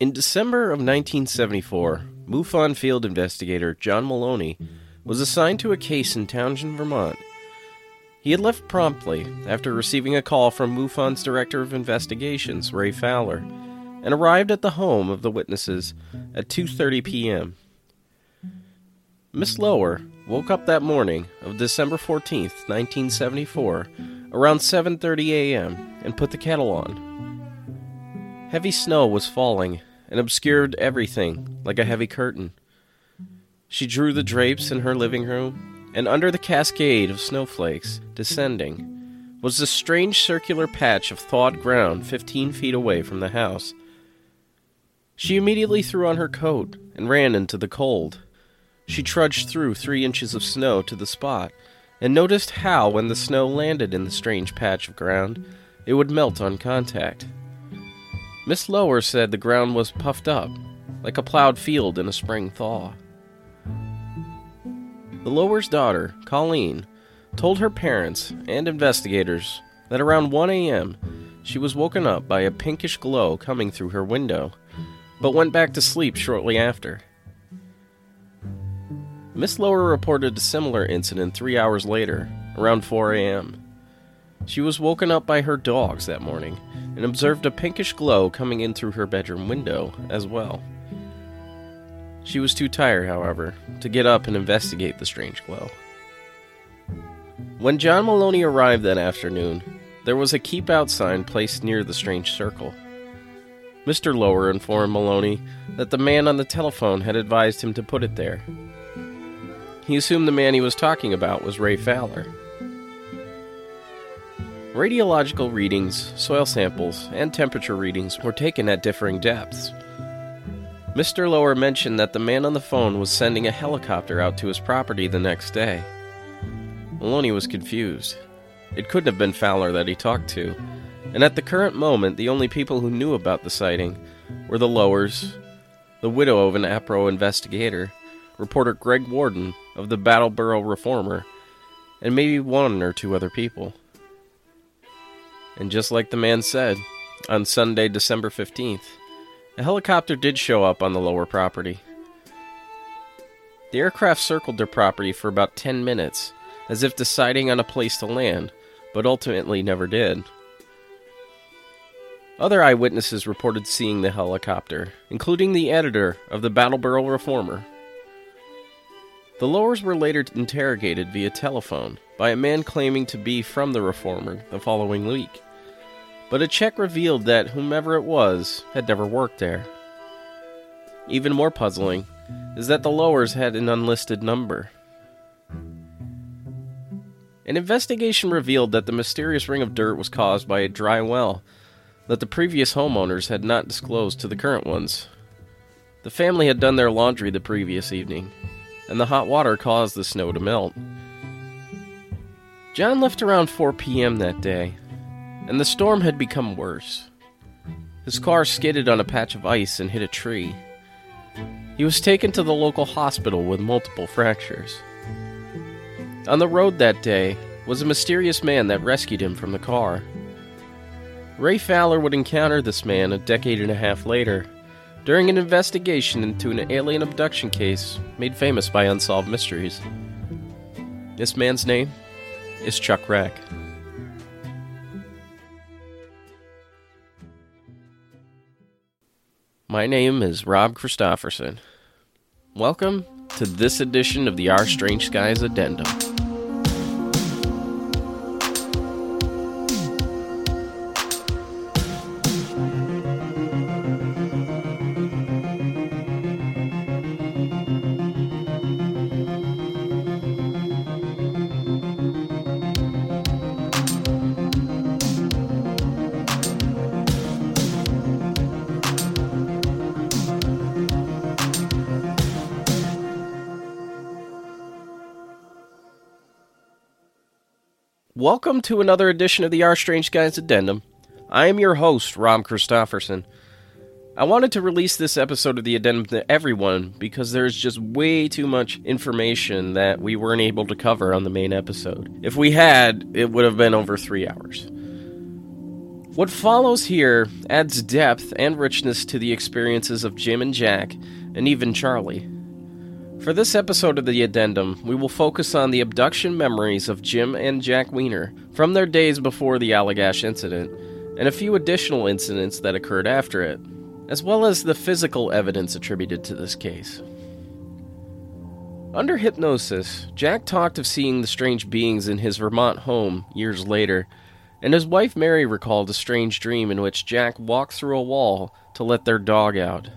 In December of 1974, MUFON field investigator John Maloney was assigned to a case in Townshend, Vermont. He had left promptly after receiving a call from MUFON's Director of Investigations, Ray Fowler, and arrived at the home of the witnesses at 2:30 p.m. Miss Lower woke up that morning of December 14, 1974, around 7:30 a.m. and put the kettle on. Heavy snow was falling and obscured everything like a heavy curtain. She drew the drapes in her living room, and under the cascade of snowflakes descending was a strange circular patch of thawed ground 15 feet away from the house. She immediately threw on her coat and ran into the cold. She trudged through three inches of snow to the spot and noticed how, when the snow landed in the strange patch of ground, it would melt on contact. Miss Lower said the ground was puffed up, like a plowed field in a spring thaw. The Lower's daughter, Colleen, told her parents and investigators that around 1 a.m. she was woken up by a pinkish glow coming through her window, but went back to sleep shortly after. Miss Lower reported a similar incident three hours later, around 4 a.m. She was woken up by her dogs that morning and observed a pinkish glow coming in through her bedroom window as well. She was too tired, however, to get up and investigate the strange glow. When John Maloney arrived that afternoon, there was a keep out sign placed near the strange circle. Mr. Lower informed Maloney that the man on the telephone had advised him to put it there. He assumed the man he was talking about was Ray Fowler. Radiological readings, soil samples, and temperature readings were taken at differing depths. Mr. Lower mentioned that the man on the phone was sending a helicopter out to his property the next day. Maloney was confused. It couldn't have been Fowler that he talked to, and at the current moment, the only people who knew about the sighting were the Lowers, the widow of an APRO investigator, reporter Greg Warden of the Brattleboro Reformer, and maybe one or two other people. And just like the man said, on Sunday, December 15th, a helicopter did show up on the lower property. The aircraft circled their property for about 10 minutes, as if deciding on a place to land, but ultimately never did. Other eyewitnesses reported seeing the helicopter, including the editor of the Brattleboro Reformer. The Lowers were later interrogated via telephone by a man claiming to be from the Reformer the following week, but a check revealed that whomever it was had never worked there. Even more puzzling is that the Lowers had an unlisted number. An investigation revealed that the mysterious ring of dirt was caused by a dry well that the previous homeowners had not disclosed to the current ones. The family had done their laundry the previous evening, and the hot water caused the snow to melt. John left around 4 p.m. that day, and the storm had become worse. His car skidded on a patch of ice and hit a tree. He was taken to the local hospital with multiple fractures. On the road that day was a mysterious man that rescued him from the car. Ray Fowler would encounter this man a decade and a half later during an investigation into an alien abduction case made famous by Unsolved Mysteries. This man's name is Chuck Rak. My name is Rob Christofferson. Welcome to this edition of the Our Strange Skies Addendum. Welcome to another edition of the Our Strange Skies Addendum. I am your host, Rob Christofferson. I wanted to release this episode of the Addendum to everyone because there's just way too much information that we weren't able to cover on the main episode. If we had, it would have been over three hours. What follows here adds depth and richness to the experiences of Jim and Jack, and even Charlie. For this episode of the Addendum, we will focus on the abduction memories of Jim and Jack Weiner from their days before the Allagash incident, and a few additional incidents that occurred after it, as well as the physical evidence attributed to this case. Under hypnosis, Jack talked of seeing the strange beings in his Vermont home years later, and his wife Mary recalled a strange dream in which Jack walked through a wall to let their dog out.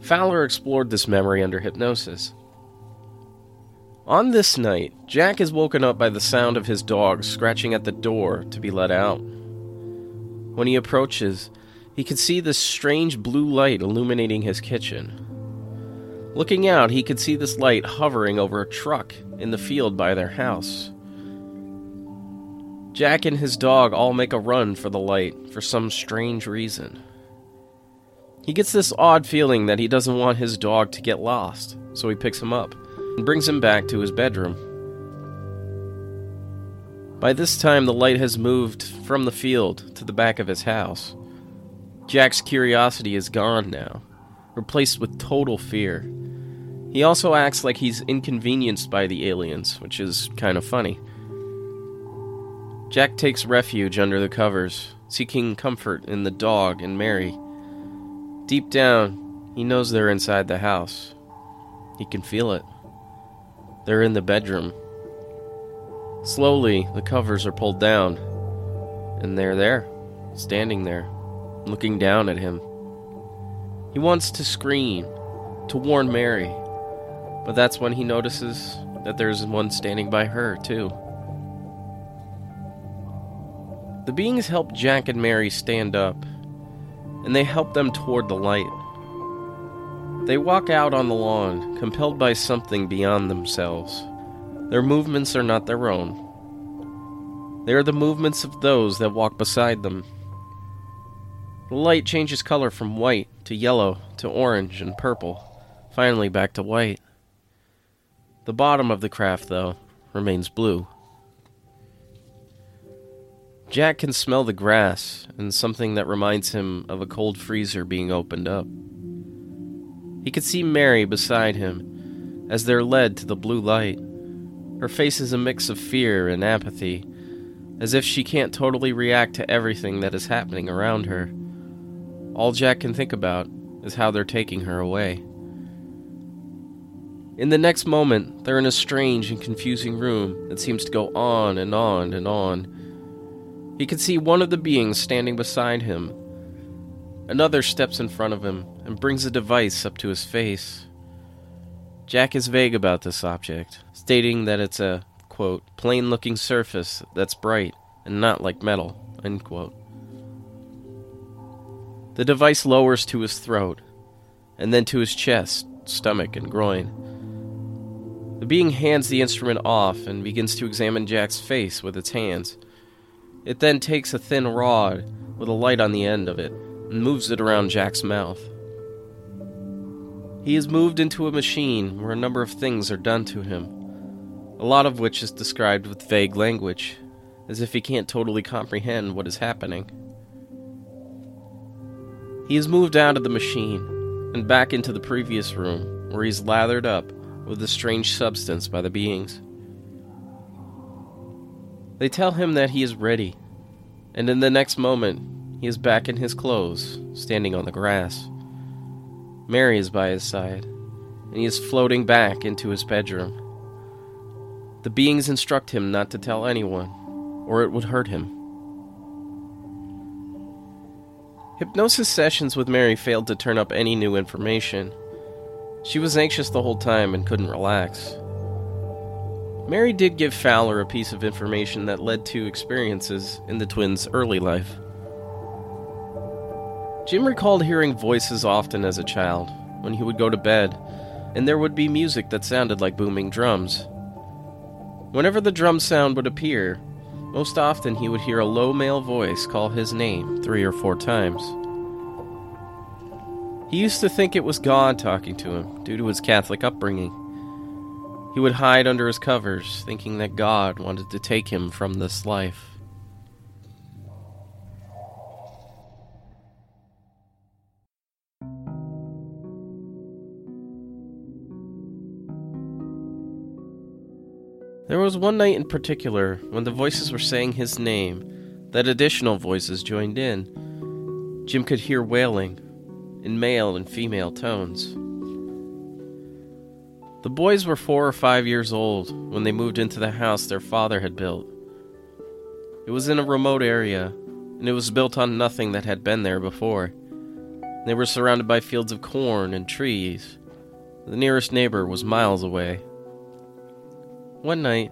Fowler explored this memory under hypnosis. On this night, Jack is woken up by the sound of his dog scratching at the door to be let out. When he approaches, he can see this strange blue light illuminating his kitchen. Looking out, he could see this light hovering over a truck in the field by their house. Jack and his dog all make a run for the light for some strange reason. He gets this odd feeling that he doesn't want his dog to get lost, so he picks him up and brings him back to his bedroom. By this time, the light has moved from the field to the back of his house. Jack's curiosity is gone now, replaced with total fear. He also acts like he's inconvenienced by the aliens, which is kind of funny. Jack takes refuge under the covers, seeking comfort in the dog and Mary. Deep down, he knows they're inside the house. He can feel it. They're in the bedroom. Slowly, the covers are pulled down, and they're there, standing there, looking down at him. He wants to scream, to warn Mary, but that's when he notices that there's one standing by her, too. The beings help Jack and Mary stand up, and they help them toward the light. They walk out on the lawn, compelled by something beyond themselves. Their movements are not their own. They are the movements of those that walk beside them. The light changes color from white to yellow to orange and purple, finally back to white. The bottom of the craft, though, remains blue. Jack can smell the grass and something that reminds him of a cold freezer being opened up. He can see Mary beside him as they're led to the blue light. Her face is a mix of fear and apathy, as if she can't totally react to everything that is happening around her. All Jack can think about is how they're taking her away. In the next moment, they're in a strange and confusing room that seems to go on and on and on. He can see one of the beings standing beside him. Another steps in front of him and brings a device up to his face. Jack is vague about this object, stating that it's a, quote, plain looking surface that's bright and not like metal, end quote. The device lowers to his throat, and then to his chest, stomach, and groin. The being hands the instrument off and begins to examine Jack's face with its hands. It then takes a thin rod with a light on the end of it and moves it around Jack's mouth. He is moved into a machine where a number of things are done to him, a lot of which is described with vague language, as if he can't totally comprehend what is happening. He is moved out of the machine and back into the previous room, where he's lathered up with a strange substance by the beings. They tell him that he is ready, and in the next moment, he is back in his clothes, standing on the grass. Mary is by his side, and he is floating back into his bedroom. The beings instruct him not to tell anyone, or it would hurt him. Hypnosis sessions with Mary failed to turn up any new information, she was anxious the whole time and couldn't relax. Mary did give Fowler a piece of information that led to experiences in the twins' early life. Jim recalled hearing voices often as a child when he would go to bed, and there would be music that sounded like booming drums. Whenever the drum sound would appear, most often he would hear a low male voice call his name three or four times. He used to think it was God talking to him due to his Catholic upbringing. He would hide under his covers, thinking that God wanted to take him from this life. There was one night in particular when the voices were saying his name that additional voices joined in. Jim could hear wailing in male and female tones. The boys were four or five years old when they moved into the house their father had built. It was in a remote area, and it was built on nothing that had been there before. They were surrounded by fields of corn and trees. The nearest neighbor was miles away. One night,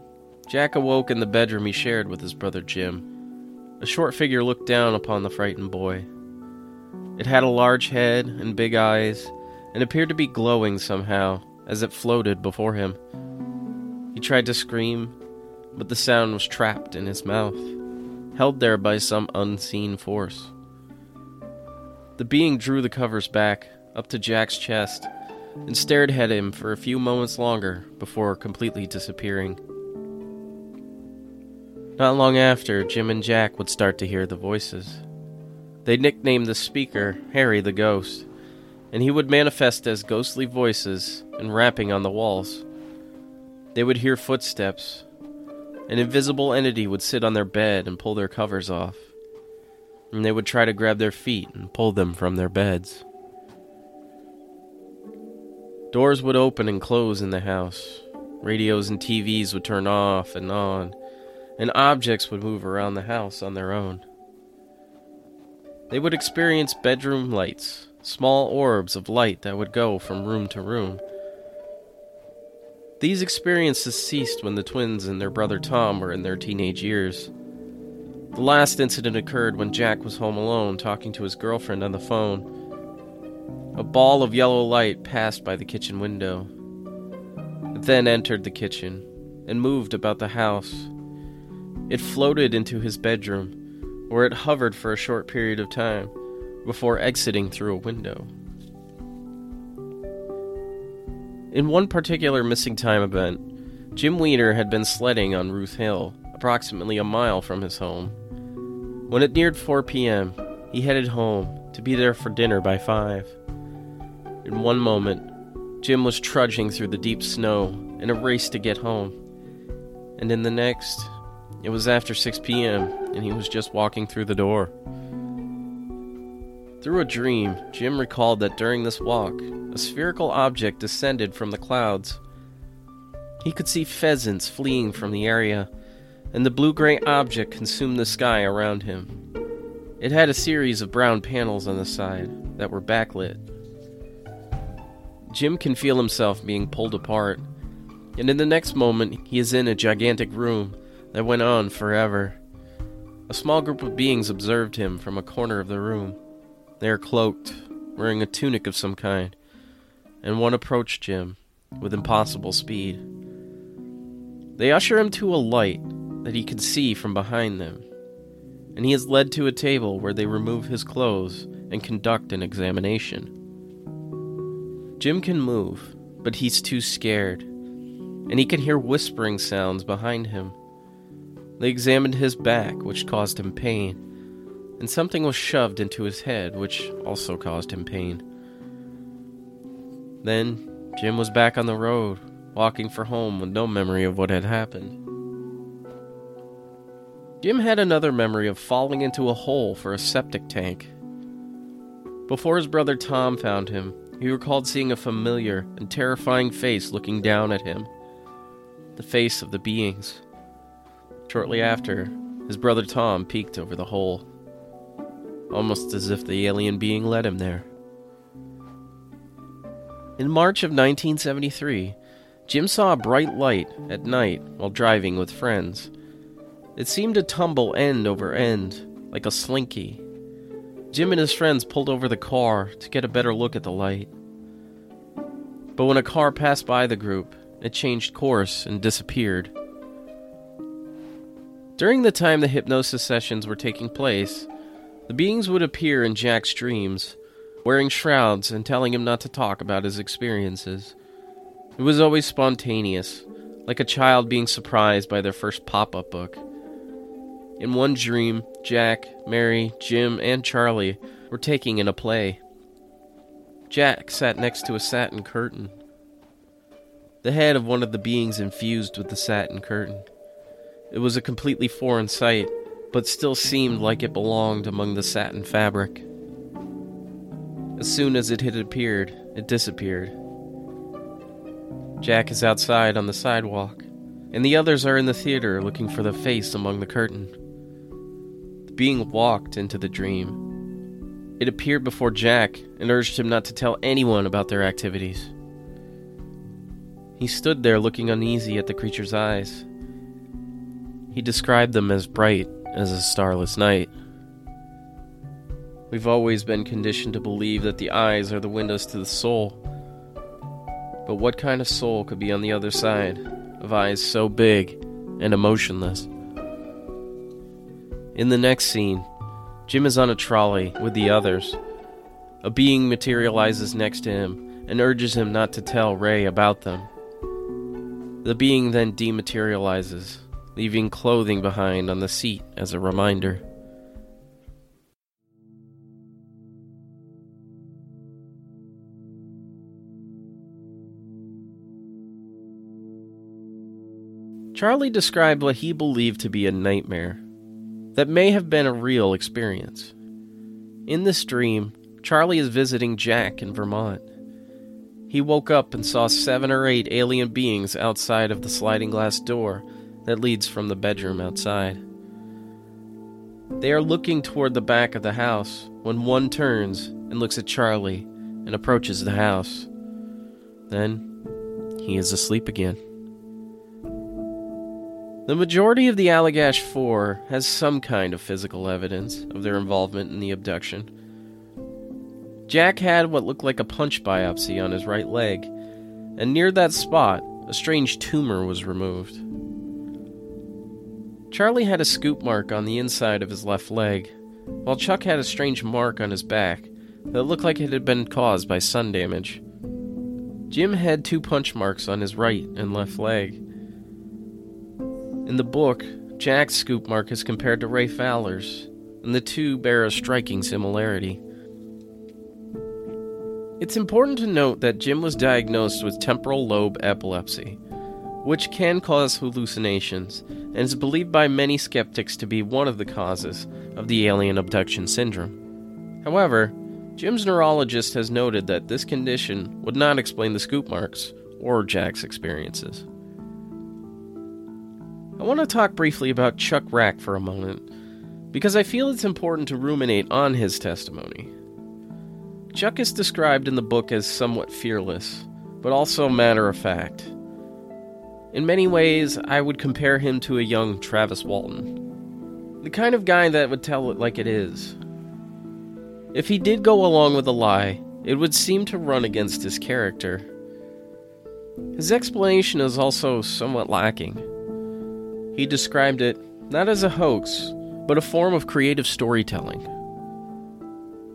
Jack awoke in the bedroom he shared with his brother Jim. A short figure looked down upon the frightened boy. It had a large head and big eyes, and appeared to be glowing somehow as it floated before him. He tried to scream, but the sound was trapped in his mouth, held there by some unseen force. The being drew the covers back, up to Jack's chest, and stared at him for a few moments longer before completely disappearing. Not long after, Jim and Jack would start to hear the voices. They nicknamed the speaker Harry the Ghost, and he would manifest as ghostly voices and rapping on the walls. They would hear footsteps. An invisible entity would sit on their bed and pull their covers off, and they would try to grab their feet and pull them from their beds. Doors would open and close in the house. Radios and TVs would turn off and on, and objects would move around the house on their own. They would experience bedroom lights, small orbs of light that would go from room to room. These experiences ceased when the twins and their brother Tom were in their teenage years. The last incident occurred when Jack was home alone talking to his girlfriend on the phone a ball of yellow light passed by the kitchen window. It then entered the kitchen and moved about the house. It floated into his bedroom, where it hovered for a short period of time before exiting through a window. In one particular missing time event, Jim Weiner had been sledding on Ruth Hill, approximately a mile from his home. When it neared 4 p.m., he headed home to be there for dinner by 5. In one moment, Jim was trudging through the deep snow in a race to get home. And in the next, it was after 6 p.m., and he was just walking through the door. Through a dream, Jim recalled that during this walk, a spherical object descended from the clouds. He could see pheasants fleeing from the area, and the blue gray object consumed the sky around him. It had a series of brown panels on the side that were backlit. Jim can feel himself being pulled apart, and in the next moment, he is in a gigantic room that went on forever. A small group of beings observed him from a corner of the room. They are cloaked, wearing a tunic of some kind, and one approached Jim with impossible speed. They usher him to a light that he can see from behind them, and he is led to a table where they remove his clothes and conduct an examination. Jim can move, but he's too scared, and he can hear whispering sounds behind him. They examined his back, which caused him pain, and something was shoved into his head, which also caused him pain. Then, Jim was back on the road, walking for home with no memory of what had happened. Jim had another memory of falling into a hole for a septic tank. Before his brother Tom found him, he recalled seeing a familiar and terrifying face looking down at him. The face of the beings. Shortly after, his brother Tom peeked over the hole, almost as if the alien being led him there. In March of 1973, Jim saw a bright light at night while driving with friends. It seemed to tumble end over end, like a slinky, Jim and his friends pulled over the car to get a better look at the light. But when a car passed by the group, it changed course and disappeared. During the time the hypnosis sessions were taking place, the beings would appear in Jack's dreams, wearing shrouds and telling him not to talk about his experiences. It was always spontaneous, like a child being surprised by their first pop up book. In one dream, Jack, Mary, Jim, and Charlie were taking in a play. Jack sat next to a satin curtain. the head of one of the beings infused with the satin curtain. It was a completely foreign sight, but still seemed like it belonged among the satin fabric. As soon as it had appeared, it disappeared. Jack is outside on the sidewalk, and the others are in the theater looking for the face among the curtain. The being walked into the dream. It appeared before Jack and urged him not to tell anyone about their activities. He stood there looking uneasy at the creature's eyes. He described them as bright as a starless night. We've always been conditioned to believe that the eyes are the windows to the soul. But what kind of soul could be on the other side of eyes so big and emotionless? In the next scene, Jim is on a trolley with the others. A being materializes next to him and urges him not to tell Ray about them. The being then dematerializes, leaving clothing behind on the seat as a reminder. Charlie described what he believed to be a nightmare that may have been a real experience. In this dream, Charlie is visiting Jack in Vermont. He woke up and saw seven or eight alien beings outside of the sliding glass door that leads from the bedroom outside. They are looking toward the back of the house when one turns and looks at Charlie and approaches the house. Then he is asleep again. The majority of the Allagash Four has some kind of physical evidence of their involvement in the abduction. Jack had what looked like a punch biopsy on his right leg, and near that spot, a strange tumor was removed. Charlie had a scoop mark on the inside of his left leg, while Chuck had a strange mark on his back that looked like it had been caused by sun damage. Jim had two punch marks on his right and left leg. In the book, Jack's scoop mark is compared to Ray Fowler's, and the two bear a striking similarity. It's important to note that Jim was diagnosed with temporal lobe epilepsy, which can cause hallucinations and is believed by many skeptics to be one of the causes of the alien abduction syndrome. However, Jim's neurologist has noted that this condition would not explain the scoop marks or Jack's experiences. I want to talk briefly about Chuck Rak for a moment, because I feel it's important to ruminate on his testimony. Chuck is described in the book as somewhat fearless, but also matter of fact. In many ways, I would compare him to a young Travis Walton. The kind of guy that would tell it like it is. If he did go along with a lie, it would seem to run against his character. His explanation is also somewhat lacking. He described it not as a hoax, but a form of creative storytelling.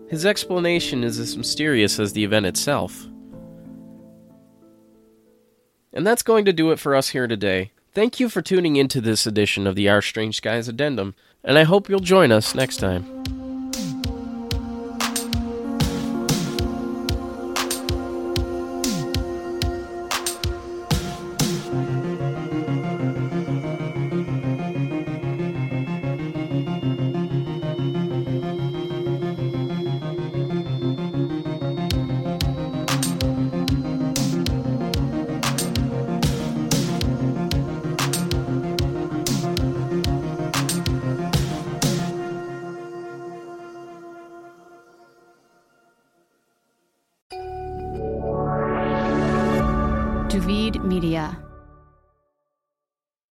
His explanation is as mysterious as the event itself. And that's going to do it for us here today. Thank you for tuning into this edition of the Our Strange Skies Addendum, and I hope you'll join us next time.